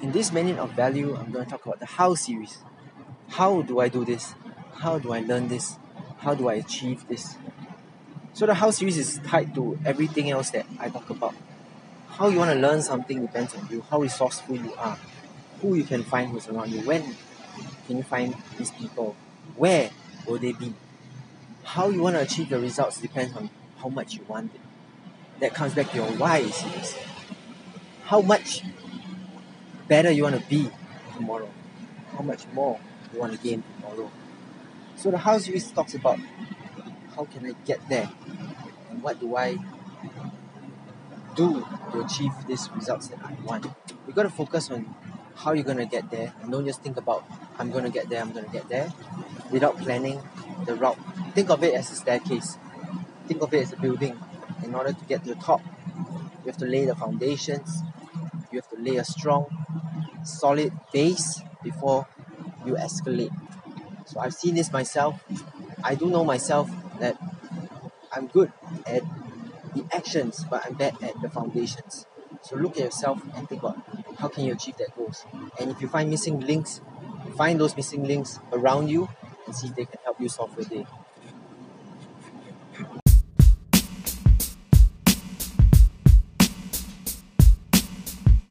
in this minute of value, I'm going to talk about the how series. How do I do this? How do I learn this? How do I achieve this? So the how series is tied to everything else that I talk about. How you want to learn something depends on you, how resourceful you are, who you can find who's around you, when can you find these people, where will they be? How you want to achieve the results depends on how much you want it. That comes back to your why series. How much better you want to be tomorrow? How much more you want to gain tomorrow? So the how series talks about how can I get there and what do I do to achieve these results that I want. You got to focus on how you're to get there and don't just think about I'm to get there, I'm to get there without planning the route. Think of it as a staircase. Think of it as a building. In order to get to the top, you have to lay the foundations. You have to lay a strong, solid base before you escalate. So I've seen this myself. I do know myself that I'm good at the actions, but I'm bad at the foundations. So look at yourself and think about how can you achieve that goals. And if you find missing links, find those missing links around you and see if they can help you solve your day.